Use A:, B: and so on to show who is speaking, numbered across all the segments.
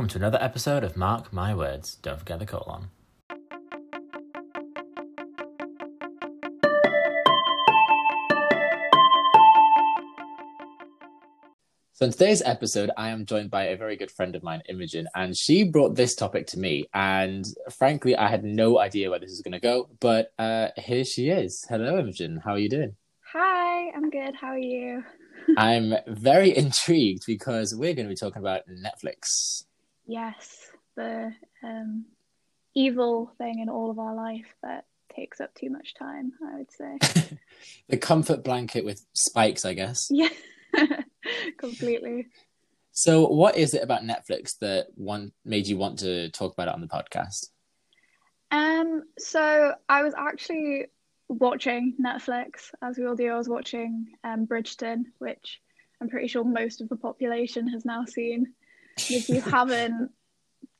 A: welcome to another episode of Mark My Words. Don't forget the colon. So, in today's episode, I am joined by a very good friend of mine, Imogen, and she brought this topic to me. And frankly, I had no idea where this is going to go, but uh, here she is. Hello, Imogen. How are you doing?
B: Hi, I'm good. How are you?
A: I'm very intrigued because we're going to be talking about Netflix.
B: Yes, the um, evil thing in all of our life that takes up too much time, I would say.
A: the comfort blanket with spikes, I guess.
B: Yeah. completely.
A: So, what is it about Netflix that one made you want to talk about it on the podcast?
B: Um, so I was actually watching Netflix, as we all do. I was watching um, Bridgerton, which I'm pretty sure most of the population has now seen. If you haven't,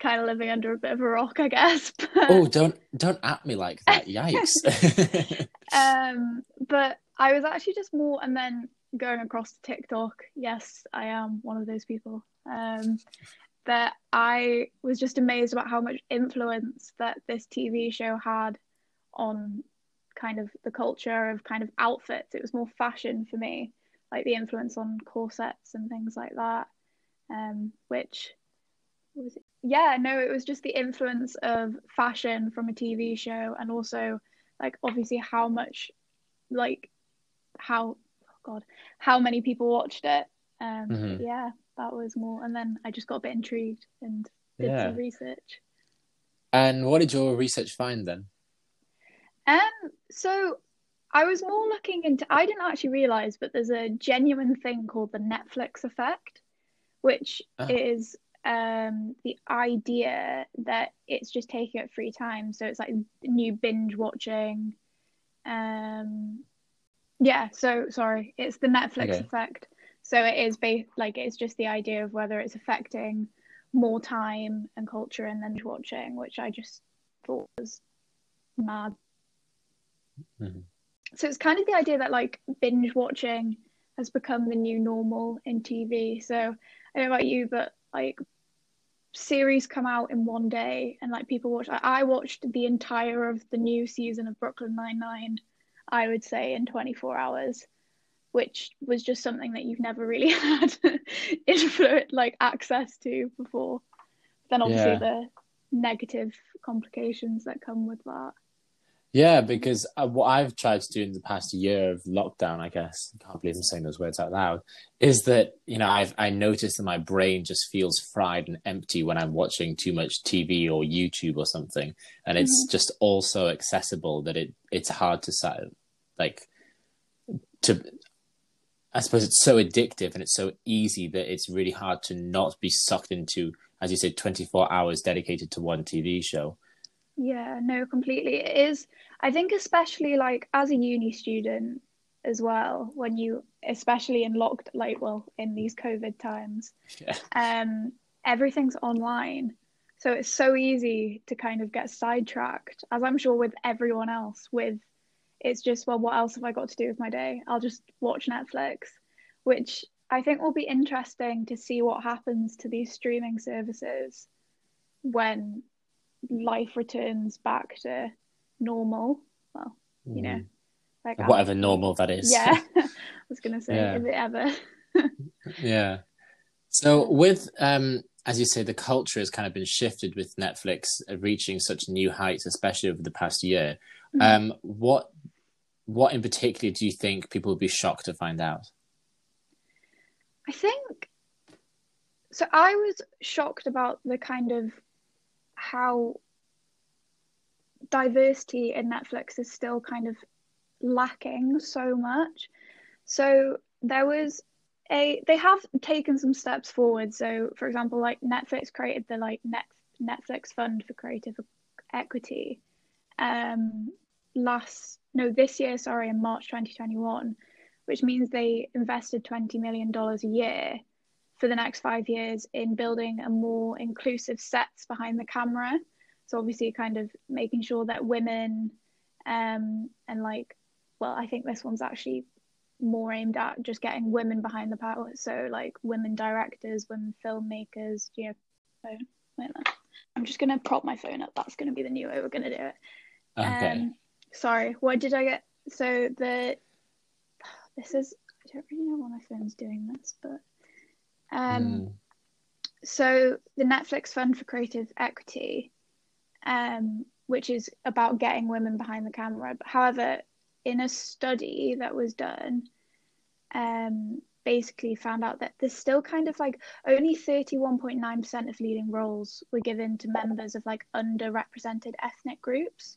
B: kind of living under a bit of a rock, I guess.
A: But... Oh, don't don't at me like that! Yikes.
B: um, but I was actually just more, and then going across to TikTok, yes, I am one of those people. Um, that I was just amazed about how much influence that this TV show had on kind of the culture of kind of outfits. It was more fashion for me, like the influence on corsets and things like that. Um, which was it? Yeah, no, it was just the influence of fashion from a TV show, and also like obviously how much, like how god, how many people watched it. Um, mm-hmm. Yeah, that was more. And then I just got a bit intrigued and did yeah. some research.
A: And what did your research find then?
B: Um, so I was more looking into. I didn't actually realize, but there's a genuine thing called the Netflix effect, which oh. is um the idea that it's just taking up free time. So it's like new binge watching, um, yeah, so sorry, it's the Netflix okay. effect. So it is based like it's just the idea of whether it's affecting more time and culture and then watching, which I just thought was mad. Mm-hmm. So it's kind of the idea that like binge watching has become the new normal in TV. So I don't know about you, but like series come out in one day and like people watch. I watched the entire of the new season of Brooklyn Nine Nine I would say, in 24 hours, which was just something that you've never really had influence, like access to before. Then obviously yeah. the negative complications that come with that.
A: Yeah, because uh, what I've tried to do in the past year of lockdown, I guess, I can't believe I'm saying those words out loud, is that, you know, I've I noticed that my brain just feels fried and empty when I'm watching too much TV or YouTube or something. And it's mm-hmm. just all so accessible that it it's hard to like to I suppose it's so addictive and it's so easy that it's really hard to not be sucked into, as you said, 24 hours dedicated to one TV show.
B: Yeah, no, completely. It is, I think, especially like as a uni student as well, when you, especially in locked, like, well, in these COVID times, yeah. um, everything's online. So it's so easy to kind of get sidetracked, as I'm sure with everyone else, with it's just well what else have i got to do with my day i'll just watch netflix which i think will be interesting to see what happens to these streaming services when life returns back to normal well you know
A: mm-hmm. like whatever normal that is
B: yeah i was gonna say yeah. is it ever
A: yeah so with um as you say the culture has kind of been shifted with netflix reaching such new heights especially over the past year mm-hmm. um what what in particular do you think people would be shocked to find out?
B: I think so. I was shocked about the kind of how diversity in Netflix is still kind of lacking so much. So there was a they have taken some steps forward. So for example, like Netflix created the like Net, Netflix Fund for Creative Equity um, last no this year sorry in march 2021 which means they invested 20 million dollars a year for the next five years in building a more inclusive sets behind the camera so obviously kind of making sure that women um and like well i think this one's actually more aimed at just getting women behind the power so like women directors women filmmakers you know phone. Wait I'm just gonna prop my phone up. That's gonna be the new way we're gonna do it.
A: Okay.
B: Um, sorry, what did I get? So the this is I don't really know why my phone's doing this, but um,
A: Mm.
B: so the Netflix Fund for Creative Equity, um, which is about getting women behind the camera. But however, in a study that was done, um, basically found out that there's still kind of like only 31.9% of leading roles were given to members of like underrepresented ethnic groups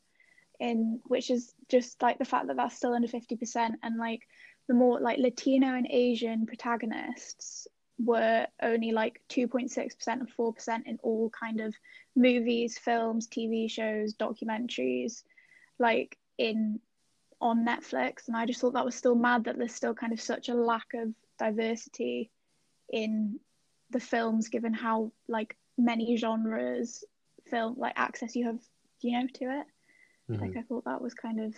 B: in which is just like the fact that that's still under 50% and like the more like latino and asian protagonists were only like 2.6% and 4% in all kind of movies films tv shows documentaries like in on netflix. And i just thought that was still mad that there's still kind of such a lack of diversity in the films given how like many genres film like access you have you know to it.
A: Mhm.
B: like i thought that was kind of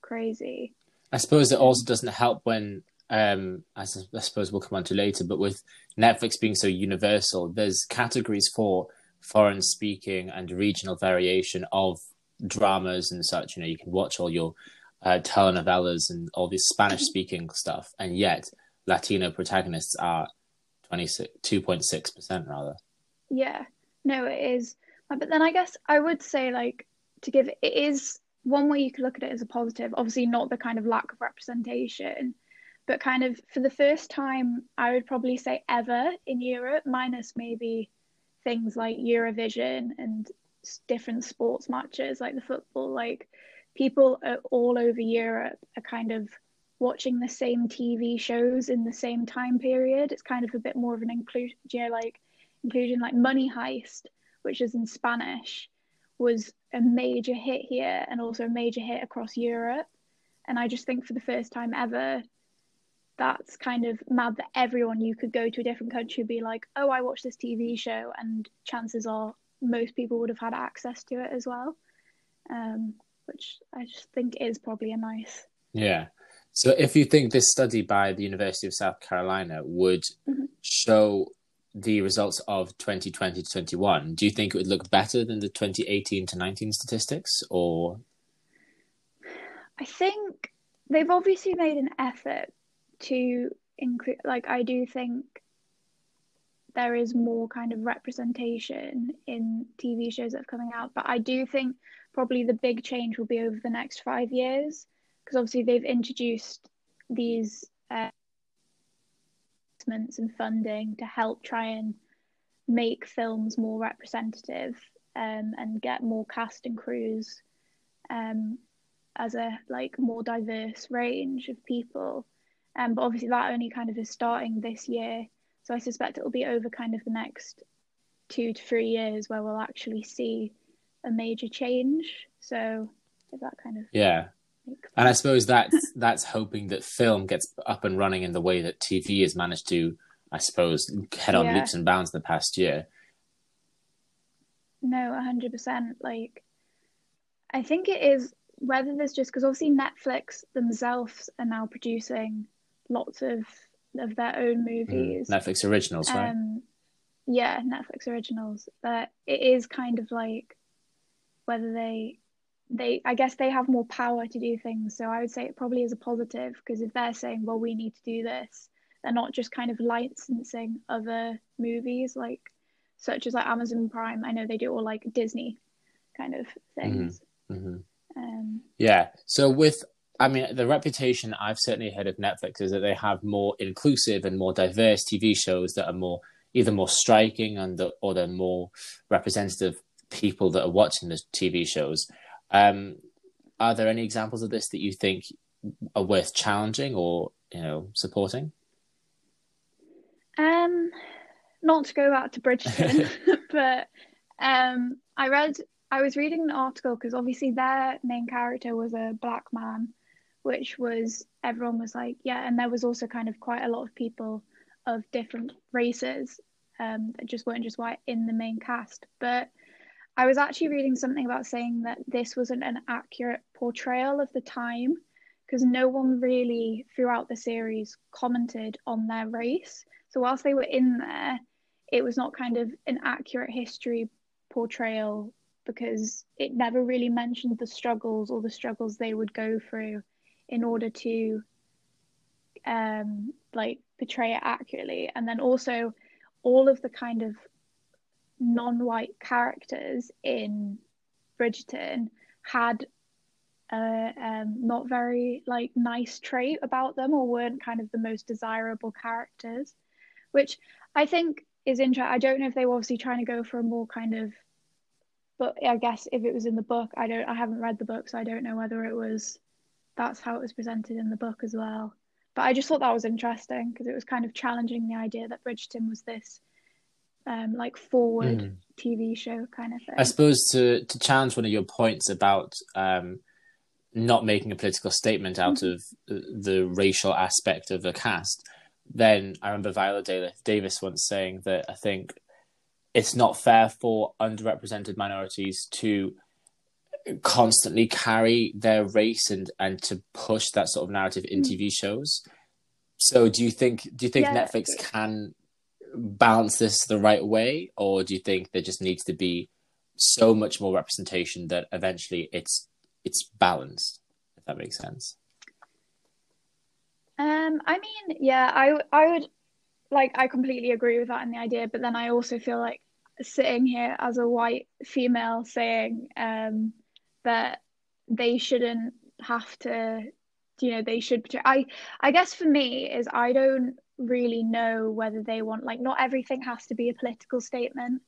B: crazy.
A: I suppose it also doesn't help when, um, as I suppose we'll come on to later, but with Netflix being so universal, there's categories for foreign speaking and regional variation of dramas and such. You know, you can watch all your uh, telenovelas and all this Spanish speaking stuff, and yet Latino protagonists are 2.6% rather.
B: Yeah, no, it is. Uh, But then I guess I would say, like, to give it is one way you could look at it as a positive. Obviously, not the kind of lack of representation, but kind of for the first time, I would probably say ever in Europe, minus maybe things like Eurovision and different sports matches like the football. Like, people all over Europe are kind of watching the same TV shows in the same time period. It's kind of a bit more of an inclusion, you know, like inclusion like Money Heist, which is in Spanish, was a major hit here and also a major hit across Europe. And I just think for the first time ever, that's kind of mad that everyone you could go to a different country be like, oh, I watched this TV show, and chances are most people would have had access to it as well. Um, which I just think is probably a nice.
A: Yeah. So if you think this study by the University of South Carolina would
B: Mhm.
A: show the results of 2020 to 21, do you think it would look better than the 2018 to 19 statistics or
B: I think they've obviously made an effort to include, like, I do think there is more kind of representation in TV shows that are coming out, but I do think probably the big change will be over the next five years because obviously they've introduced these uh, investments and funding to help try and make films more representative um, and get more cast and crews um, as a like more diverse range of people. Um, but obviously that only kind of is starting this year, so I suspect it will be over kind of the next two to three years where we'll actually see a major change. So if that kind of
A: yeah? And I suppose that's that's hoping that film gets up and running in the way that TV has managed to, I suppose, head on
B: Yeah.
A: leaps and bounds in the past year.
B: No, a hundred percent. Like, I think it is whether there's just because obviously Netflix themselves are now producing lots of of their own movies.
A: Netflix originals, right?
B: Um, yeah, Netflix originals. But it is kind of like whether they they I guess they have more power to do things. So I would say it probably is a positive because if they're saying, well, we need to do this, they're not just kind of licensing other movies like such as like Amazon Prime. I know they do all like Disney kind of things.
A: hmm
B: Um,
A: Yeah. So with, I mean, the reputation I've certainly heard of Netflix is that they have more inclusive and more diverse TV shows that are more either more striking and the, or they're more representative people that are watching the TV shows. Um, are there any examples of this that you think are worth challenging or you know supporting?
B: Um, not to go back to Bridgerton, but um, I read, I was reading an article because obviously their main character was a black man, which was everyone was like, yeah, and there was also kind of quite a lot of people of different races um, that just weren't just white in the main cast. But I was actually reading something about saying that this wasn't an accurate portrayal of the time because no one really throughout the series commented on their race. So whilst they were in there, it was not kind of an accurate history portrayal because it never really mentioned the struggles or the struggles they would go through in order to um like portray it accurately. And then also all of the kind of non-white characters in Bridgerton had a um, not very like nice trait about them or weren't kind of the most desirable characters which I think is interesting I don't know if they were obviously trying to go for a more kind of but I guess if it was in the book I don't I haven't read the book so I don't know whether it was that's how it was presented in the book as well but I just thought that was interesting because it was kind of challenging the idea that Bridgerton was this um, like forward mm. TV show kind of thing.
A: I suppose to to challenge one of your points about um, not making a political statement out mm-hmm. of the, the, racial aspect of the cast, then I remember Viola Davis once saying that I think it's not fair for underrepresented minorities to constantly carry their race and and to push that sort of narrative in mm. TV shows. So do you think do you think yeah. Netflix can balance this the right way, or do you think there just needs to be so much more representation that eventually it's it's balanced? If that makes sense.
B: Um, I mean, yeah, I I would like I completely agree with that and the idea, but then I also feel like sitting here as a white female saying um that they shouldn't have to you know they should i i guess for me is i don't really know whether they want like not everything has to be a political statement.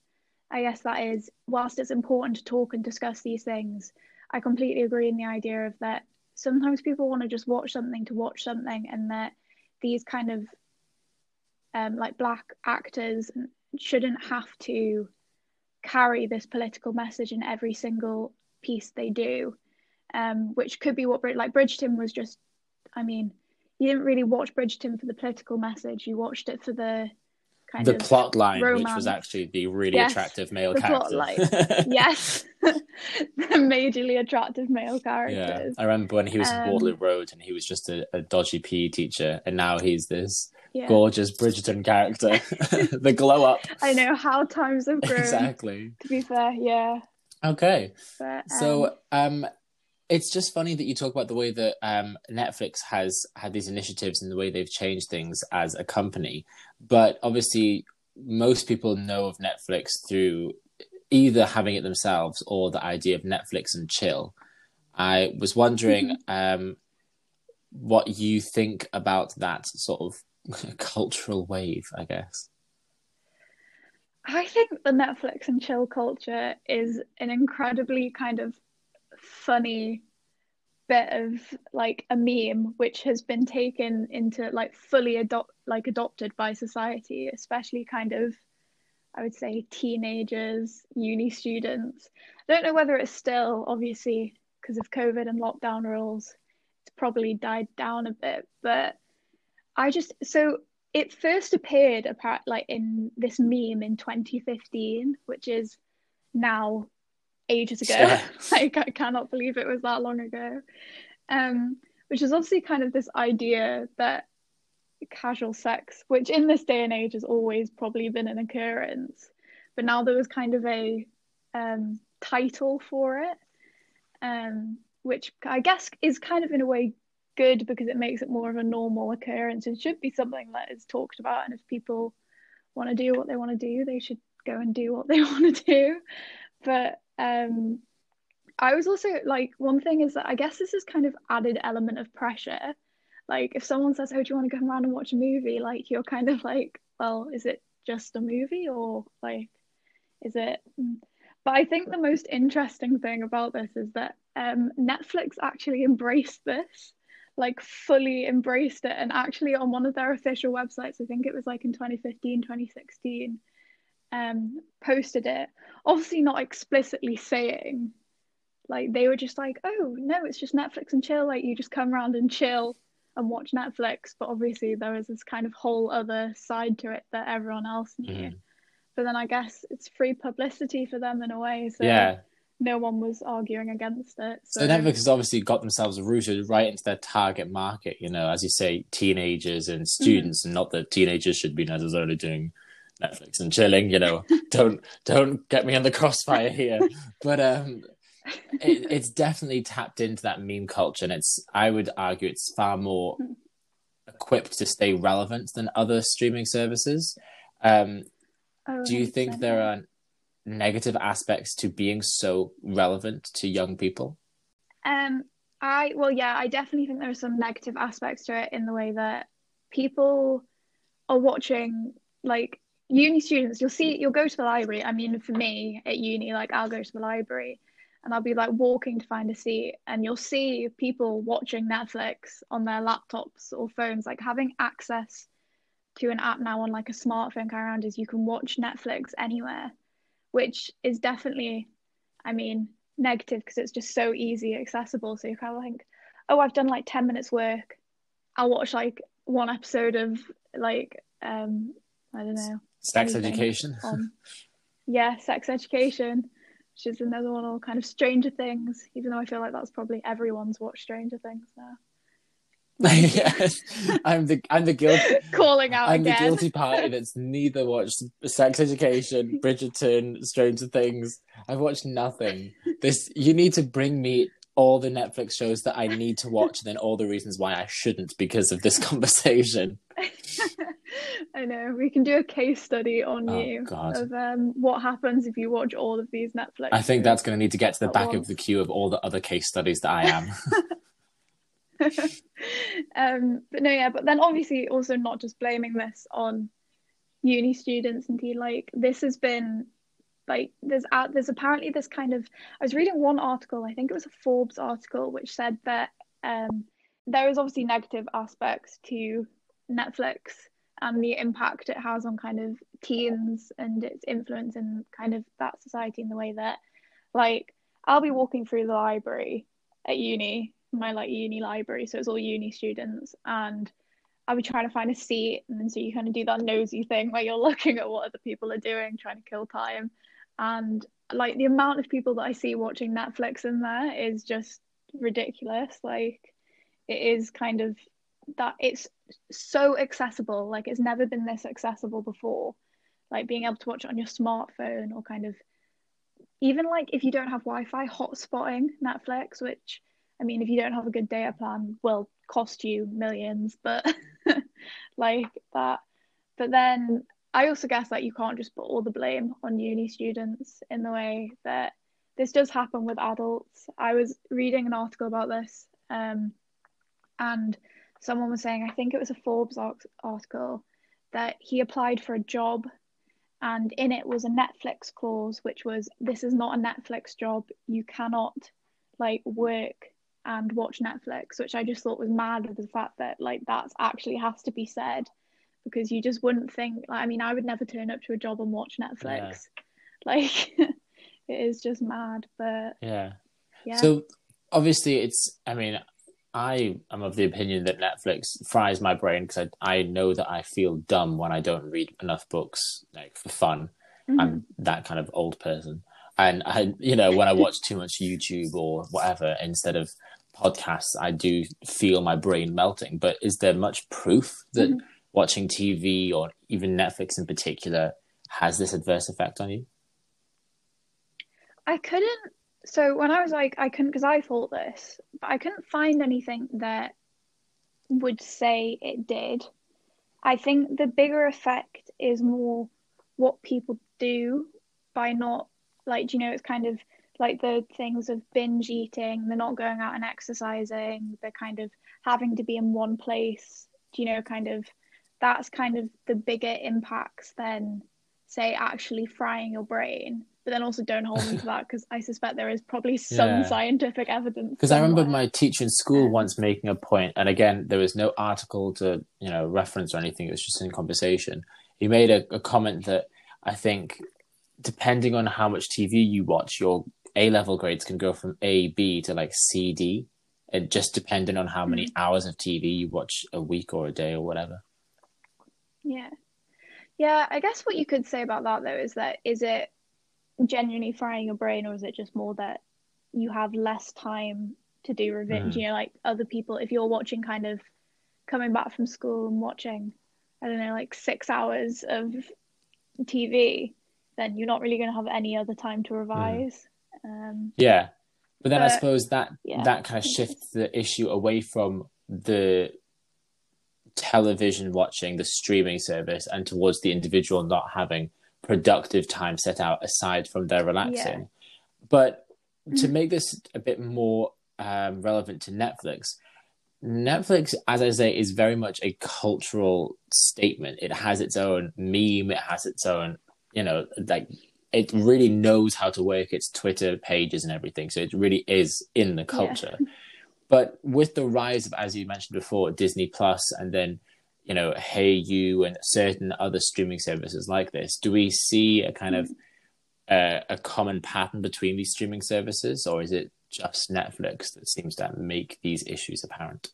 B: I guess that is whilst it's important to talk and discuss these things i completely agree in the idea of that sometimes people want to just watch something to watch something and that these kind of um, like black actors shouldn't have to carry this political message in every single piece they do, um, which could be what like Bridgerton was just. I mean, you didn't really watch Bridgerton for the political message. You watched it for the
A: kind the of plot line, romance. which was actually the really yes, attractive male the character. Plot line.
B: yes, the majorly attractive male characters.
A: Yeah. I remember when he was um, in Waterloo Road and he was just a, a dodgy PE teacher, and now he's this yeah. gorgeous Bridgerton character. the glow up.
B: I know how times have grown.
A: Exactly.
B: To be fair, yeah.
A: Okay. But, um, so um it's just funny that you talk about the way that um, Netflix has had these initiatives and the way they've changed things as a company. But obviously, most people know of Netflix through either having it themselves or the idea of Netflix and chill. I was wondering mm-hmm. um, what you think about that sort of cultural wave, I guess.
B: I think the Netflix and chill culture is an incredibly kind of funny bit of like a meme which has been taken into like fully adopt like adopted by society, especially kind of I would say teenagers, uni students. I don't know whether it's still obviously because of COVID and lockdown rules, it's probably died down a bit, but I just so it first appeared apart like in this meme in 2015, which is now ages ago. Yeah. like I cannot believe it was that long ago. Um, which is obviously kind of this idea that casual sex, which in this day and age has always probably been an occurrence, but now there was kind of a um, title for it, um, which I guess is kind of in a way good because it makes it more of a normal occurrence and should be something that is talked about. And if people want to do what they want to do, they should go and do what they want to do. But um, I was also like, one thing is that I guess this is kind of added element of pressure. Like, if someone says, "Oh, do you want to come around and watch a movie?" Like, you're kind of like, "Well, is it just a movie or like, is it?" Mm. But I think the most interesting thing about this is that um, Netflix actually embraced this like fully embraced it. And actually on one of their official websites i think it was like in 2015 2016 um posted it obviously not explicitly saying like they were just like oh no it's just netflix and chill. Like you just come around and chill and watch netflix. But obviously there was this kind of whole other side to it that everyone else knew. Mm. but then i guess it's free publicity for them in a way. So
A: yeah
B: no one was arguing against it.
A: So. so Netflix has obviously got themselves rooted right into their target market, you know, as you say, teenagers and students, mm. and not that teenagers should be necessarily doing Netflix and chilling. You know, don't don't get me on the crossfire here. But um, it, it's definitely tapped into that meme culture, and it's I would argue it's far more hmm. equipped to stay relevant than other streaming services. Um, oh, do you think there are negative aspects to being so relevant to young people?
B: Um, I well, yeah, I definitely think there are some negative aspects to it in the way that people are watching like uni students. You'll see, you'll go to the library. I mean, for me at uni, like I'll go to the library and I'll be like walking to find a seat, and you'll see people watching Netflix on their laptops or phones, like having access to an app now on like a smartphone kind of around is you can watch Netflix anywhere, which is definitely, I mean, negative because it's just so easy accessible. So you kind of think, oh, I've done like 10 minutes work. I'll watch like one episode of like, um, I don't know.
A: Sex education.
B: On, yeah, sex education, which is another one, or kind of Stranger Things, even though I feel like that's probably everyone's watched Stranger Things now.
A: yes, I'm the I'm the guilty
B: calling out.
A: I'm
B: again.
A: the guilty party that's neither watched Sex Education, Bridgerton, Stranger Things. I've watched nothing. This you need to bring me all the Netflix shows that I need to watch, and then all the reasons why I shouldn't because of this conversation.
B: I know we can do a case study on oh, you God. of um, what happens if you watch all of these Netflix.
A: I think that's going to need to get to the back once. of the queue of all the other case studies that I am.
B: um, but no, yeah, but then obviously also not just blaming this on uni students Indeed, like. This has been like there's uh, there's apparently this kind of I was reading one article I think it was a Forbes article which said that um, there is obviously negative aspects to Netflix and the impact it has on kind of teens and its influence in kind of that society in the way that like I'll be walking through the library at uni my like uni library, so it's all uni students, and I'll be trying to find a seat, and then so you kind of do that nosy thing where you're looking at what other people are doing, trying to kill time, and like the amount of people that I see watching Netflix in there is just ridiculous. Like it is kind of that it's so accessible. Like it's never been this accessible before. Like being able to watch it on your smartphone or kind of even like if you don't have Wi-Fi, hotspotting Netflix, which I mean, if you don't have a good data plan, will cost you millions, but like that. But then I also guess that you can't just put all the blame on uni students in the way that this does happen with adults. I was reading an article about this, um, and someone was saying, I think it was a Forbes article, that he applied for a job, and in it was a Netflix clause, which was, "This is not a Netflix job. You cannot like work and watch Netflix, which I just thought was mad with the fact that like that's actually has to be said because you just wouldn't think like I mean I would never turn up to a job and watch Netflix. Yeah. Like it is just mad, but
A: yeah. Yeah. So obviously it's I mean I am of the opinion that Netflix fries my brain because I, I know that I feel dumb when I don't read enough books like for fun. Mm-hmm. I'm that kind of old person. And I, you know, when I watch too much YouTube or whatever, instead of podcasts, I do feel my brain melting. But is there much proof that mm-hmm. watching TV or even Netflix in particular has this adverse effect on you?
B: I couldn't. So when I was like, I couldn't because I thought this, but I couldn't find anything that would say it did. I think the bigger effect is more what people do by not like, you know, it's kind of like the things of binge eating, they're not going out and exercising, they're kind of having to be in one place, you know, kind of that's kind of the bigger impacts than say actually frying your brain. But then also don't hold me to that because I suspect there is probably some yeah. scientific evidence.
A: Because I remember my teacher in school once making a point, and again, there was no article to you know reference or anything. It was just in conversation. He made a, a comment that I think, depending on how much TV you watch, your a level grades can go from A, B to like C, D. and just depending on how many mm. hours of TV you watch a week or a day or whatever.
B: Yeah. Yeah, I guess what you could say about that though is that is it genuinely frying your brain or is it just more that you have less time to do revenge? Mm. You know, like other people, if you're watching kind of coming back from school and watching, I don't know, like six hours of TV, then you're not really going to have any other time to revise. Mm. Um,
A: yeah, but then but, I suppose that yeah. that kind of shifts the issue away from the television watching, the streaming service, and towards the individual not having productive time set out aside from their relaxing. Yeah. But to mm-hmm. make this a bit more um, relevant to Netflix, Netflix, as I say, is very much a cultural statement. It has its own meme. It has its own, you know, like it really knows how to work its Twitter pages and everything. So it really is in the culture. Yeah. But with the rise of, as you mentioned before, Disney Plus, and then you know, Hayu and certain other streaming services like this, do we see a kind of uh, a common pattern between these streaming services, or is it just Netflix that seems to make these issues apparent?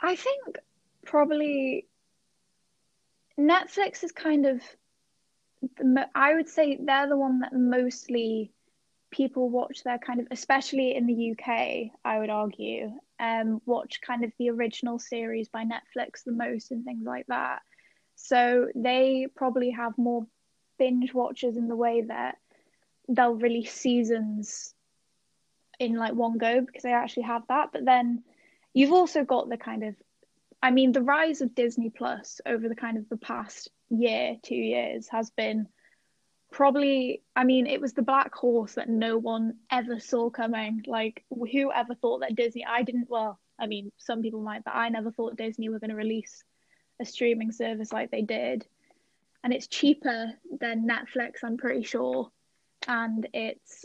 B: I think probably Netflix is kind of, I would say they're the one that mostly people watch their kind of, especially in the UK, I would argue, um, watch kind of the original series by Netflix the most and things like that. So they probably have more binge watchers in the way that they'll release seasons in like one go because they actually have that. But then you've also got the kind of, I mean, the rise of Disney Plus over the kind of the past year, two years has been probably i mean it was the black horse that no one ever saw coming. Like who ever thought that disney i didn't well i mean some people might but i never thought disney were going to release a streaming service like they did. And it's cheaper than netflix i'm pretty sure. And it's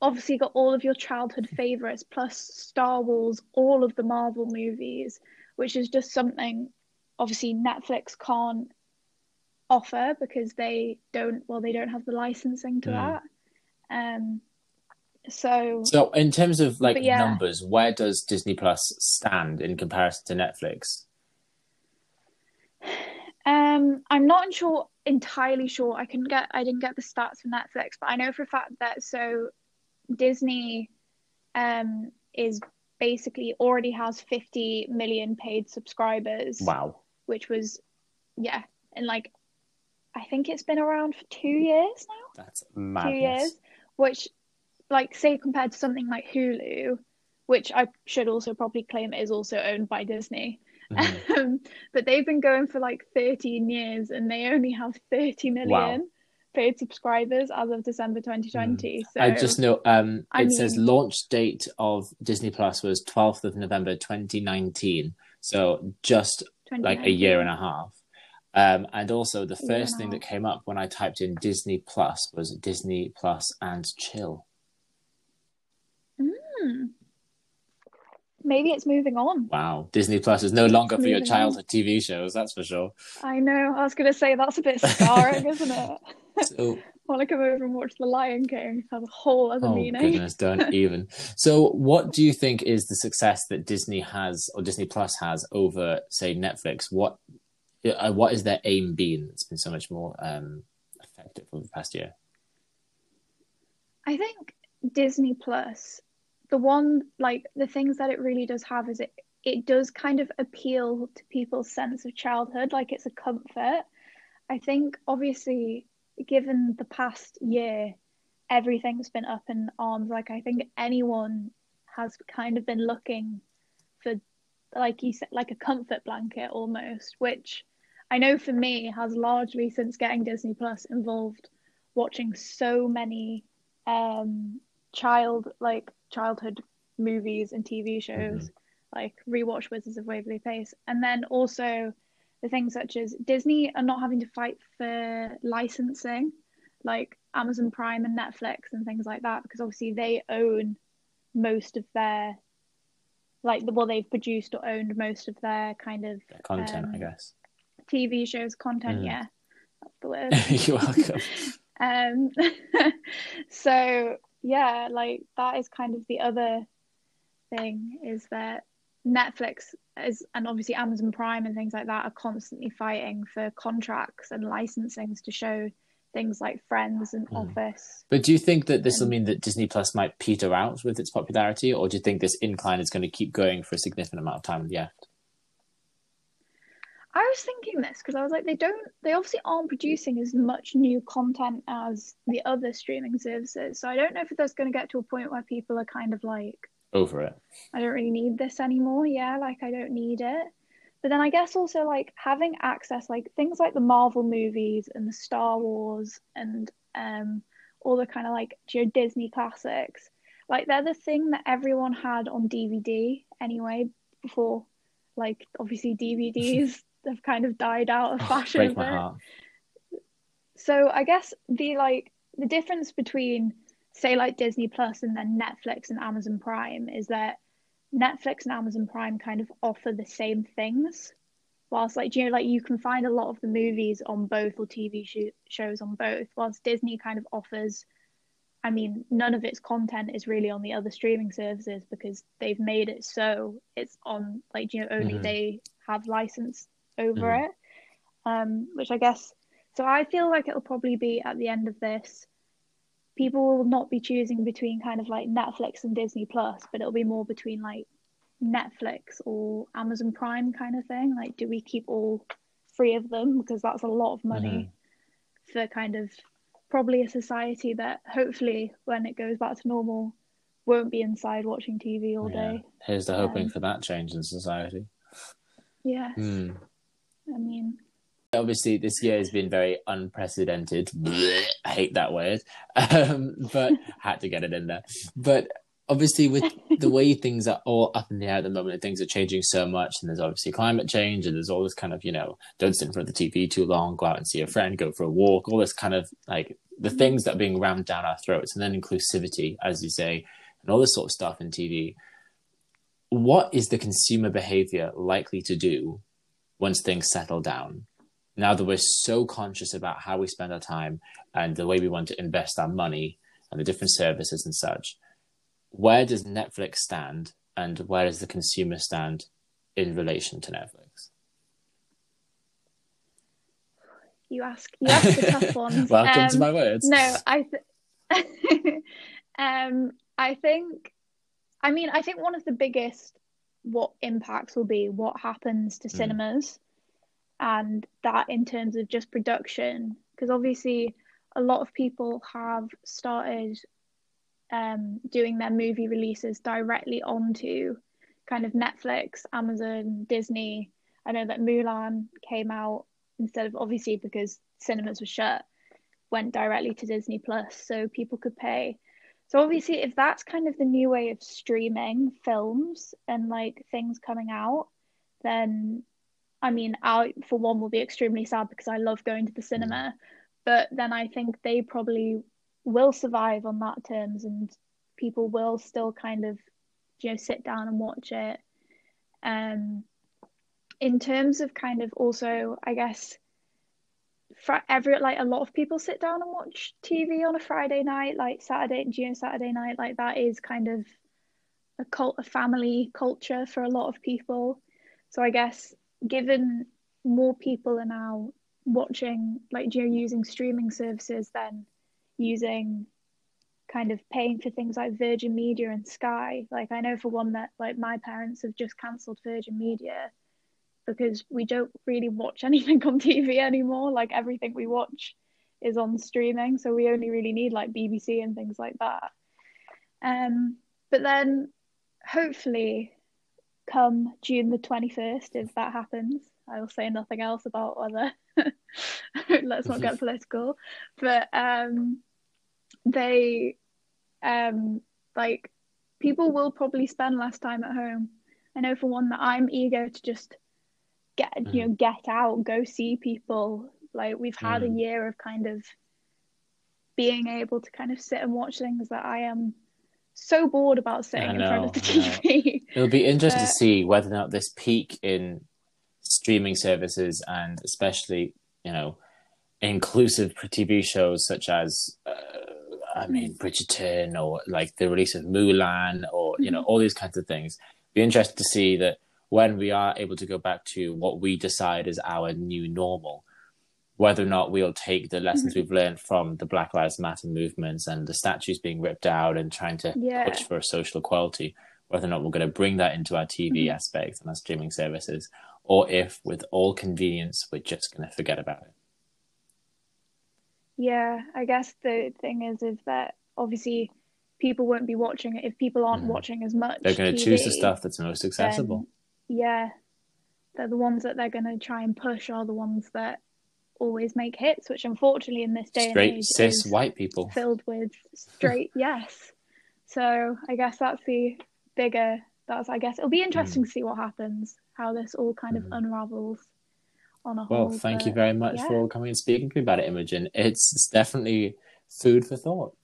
B: obviously got all of your childhood favorites plus star wars all of the marvel movies which is just something obviously netflix can't offer because they don't well they don't have the licensing to mm. that um so
A: so in terms of like yeah. numbers where does disney plus stand in comparison to netflix
B: um i'm not sure entirely sure i can get i didn't get the stats from netflix but i know for a fact that so disney um is basically already has 50 million paid subscribers
A: wow
B: which was yeah and like I think it's been around for two years
A: now. That's madness.
B: Two years, which, like, say compared to something like Hulu, which I should also probably claim is also owned by Disney. Mm-hmm. Um, but they've been going for like 13 years and they only have 30 million wow. Paid subscribers as of December 2020. Mm. So
A: I just know um, it I mean, says launch date of Disney Plus was 12th of November 2019. So just like a year and a half. Um, and also, the first yeah. thing that came up when I typed in Disney Plus was Disney Plus and chill.
B: Mm. Maybe it's moving on.
A: Wow, Disney Plus is no longer for your childhood on. TV shows. That's for sure.
B: I know. I was going to say that's a bit scarring, isn't it? So, want to come over and watch The Lion King has a whole other
A: oh,
B: meaning.
A: goodness, don't even. So, what do you think is the success that Disney has or Disney Plus has over, say, Netflix? What uh, what is their aim been that's been so much more um, effective over the past year?
B: I think Disney Plus, the one like the things that it really does have is it it does kind of appeal to people's sense of childhood, like it's a comfort. I think obviously given the past year, everything's been up in arms. Like I think anyone has kind of been looking for like you said, like a comfort blanket almost, which I know for me has largely since getting Disney Plus involved watching so many um child like childhood movies and TV shows mm-hmm. like rewatch Wizards of Waverly Place and then also the things such as Disney are not having to fight for licensing like Amazon Prime and Netflix and things like that because obviously they own most of their like the well they've produced or owned most of their kind of
A: their content um, I guess
B: TV shows content. Mm. Yeah, that's the word.
A: You're welcome.
B: um, so yeah, like that is kind of the other thing is that Netflix is and obviously Amazon Prime and things like that are constantly fighting for contracts and licensings to show things like Friends and mm. Office.
A: But do you think that this will mean that Disney Plus might peter out with its popularity, or do you think this incline is going to keep going for a significant amount of time yet?
B: I was thinking this because I was like, they don't, they obviously aren't producing as much new content as the other streaming services. So I don't know if there's going to get to a point where people are kind of like
A: over it.
B: I don't really need this anymore. Yeah, like I don't need it. But then I guess also like having access, like things like the Marvel movies and the Star Wars and um all the kind of like you know, Disney classics, like they're the thing that everyone had on DVD anyway before like obviously DVDs have kind of died out of fashion.
A: Break my heart.
B: So I guess the like the difference between say like Disney Plus and then Netflix and Amazon Prime is that Netflix and Amazon Prime kind of offer the same things. Whilst like you know like you can find a lot of the movies on both or TV sh- shows on both, whilst Disney kind of offers I mean, none of its content is really on the other streaming services because they've made it so it's on like you know only mm-hmm. they have license over mm-hmm. it. Um, which I guess so I feel like it'll probably be at the end of this, people will not be choosing between kind of like Netflix and Disney Plus, but it'll be more between like Netflix or Amazon Prime kind of thing. Like, do we keep all three of them because that's a lot of money mm-hmm. for kind of probably a society that hopefully when it goes back to normal won't be inside watching TV all yeah. day.
A: Here's the hoping um, for that change in society.
B: Yes. Mm. I mean,
A: obviously this year has been very unprecedented. I hate that word, um, but had to get it in there. But obviously, with the way things are all up in the air at the moment, and things are changing so much, and there's obviously climate change, and there's all this kind of you know, don't sit in front of the TV too long, go out and see a friend, go for a walk, all this kind of like the things that are being rammed down our throats, and then inclusivity, as you say, and all this sort of stuff in TV. What is the consumer behavior likely to do once things settle down? Now that we're so conscious about how we spend our time and the way we want to invest our money and the different services and such, where does Netflix stand and where does the consumer stand in relation to Netflix?
B: You ask, you ask the tough ones.
A: Welcome um, to my words.
B: No, I, th- um, I think, I mean, I think one of the biggest what impacts will be what happens to mm. cinemas and that in terms of just production because obviously a lot of people have started um, doing their movie releases directly onto kind of Netflix, Amazon, Disney. I know that Mulan came out instead of obviously because cinemas were shut, went directly to Disney Plus, so people could pay. So obviously, if that's kind of the new way of streaming films and like things coming out, then I mean, I for one will be extremely sad because I love going to the cinema, but then I think they probably will survive on that terms, and people will still kind of, you know, sit down and watch it. Um, in terms of kind of also, I guess, every like a lot of people sit down and watch TV on a Friday night, like Saturday, you know, Saturday night, like that is kind of a cult, a family culture for a lot of people. So I guess given more people are now watching like you're using streaming services than using kind of paying for things like Virgin Media and Sky. Like I know for one that like my parents have just cancelled Virgin Media because we don't really watch anything on TV anymore. Like everything we watch is on streaming, so we only really need like BBC and things like that. Um, but then hopefully come June the 21st, if that happens. I will say nothing else about whether, let's not get political, but um, they, um, like, people will probably spend less time at home. I know for one that I'm eager to just get, mm. you know, get out, go see people. Like, we've had mm. a year of kind of being able to kind of sit and watch things that I am so bored about sitting know, in front of the TV.
A: It'll be interesting to see whether or not this peak in streaming services and especially, you know, inclusive TV shows such as, uh, I mean, Bridgerton or like the release of Mulan or, you know, mm-hmm. all these kinds of things. Be interested to see that when we are able to go back to what we decide is our new normal, whether or not we'll take the lessons mm-hmm. we've learned from the Black Lives Matter movements and the statues being ripped out and trying to yeah. push for social equality, whether or not we're going to bring that into our TV mm-hmm. aspect and our streaming services, or if with all convenience we're just going to forget about it.
B: Yeah, I guess the thing is is that obviously people won't be watching it if people aren't mm. watching as much.
A: They're going to choose the stuff that's most accessible.
B: Yeah, they're the ones that they're going to try and push are the ones that always make hits, which unfortunately in this day
A: straight
B: and age
A: cis white people
B: filled with straight yes. So I guess that's the bigger. That's I guess it'll be interesting mm. to see what happens, how this all kind of mm. unravels on a
A: whole.
B: Well,
A: thank
B: but,
A: you very much
B: yeah.
A: for coming and speaking to me about it, Imogen. It's, it's definitely food for thought.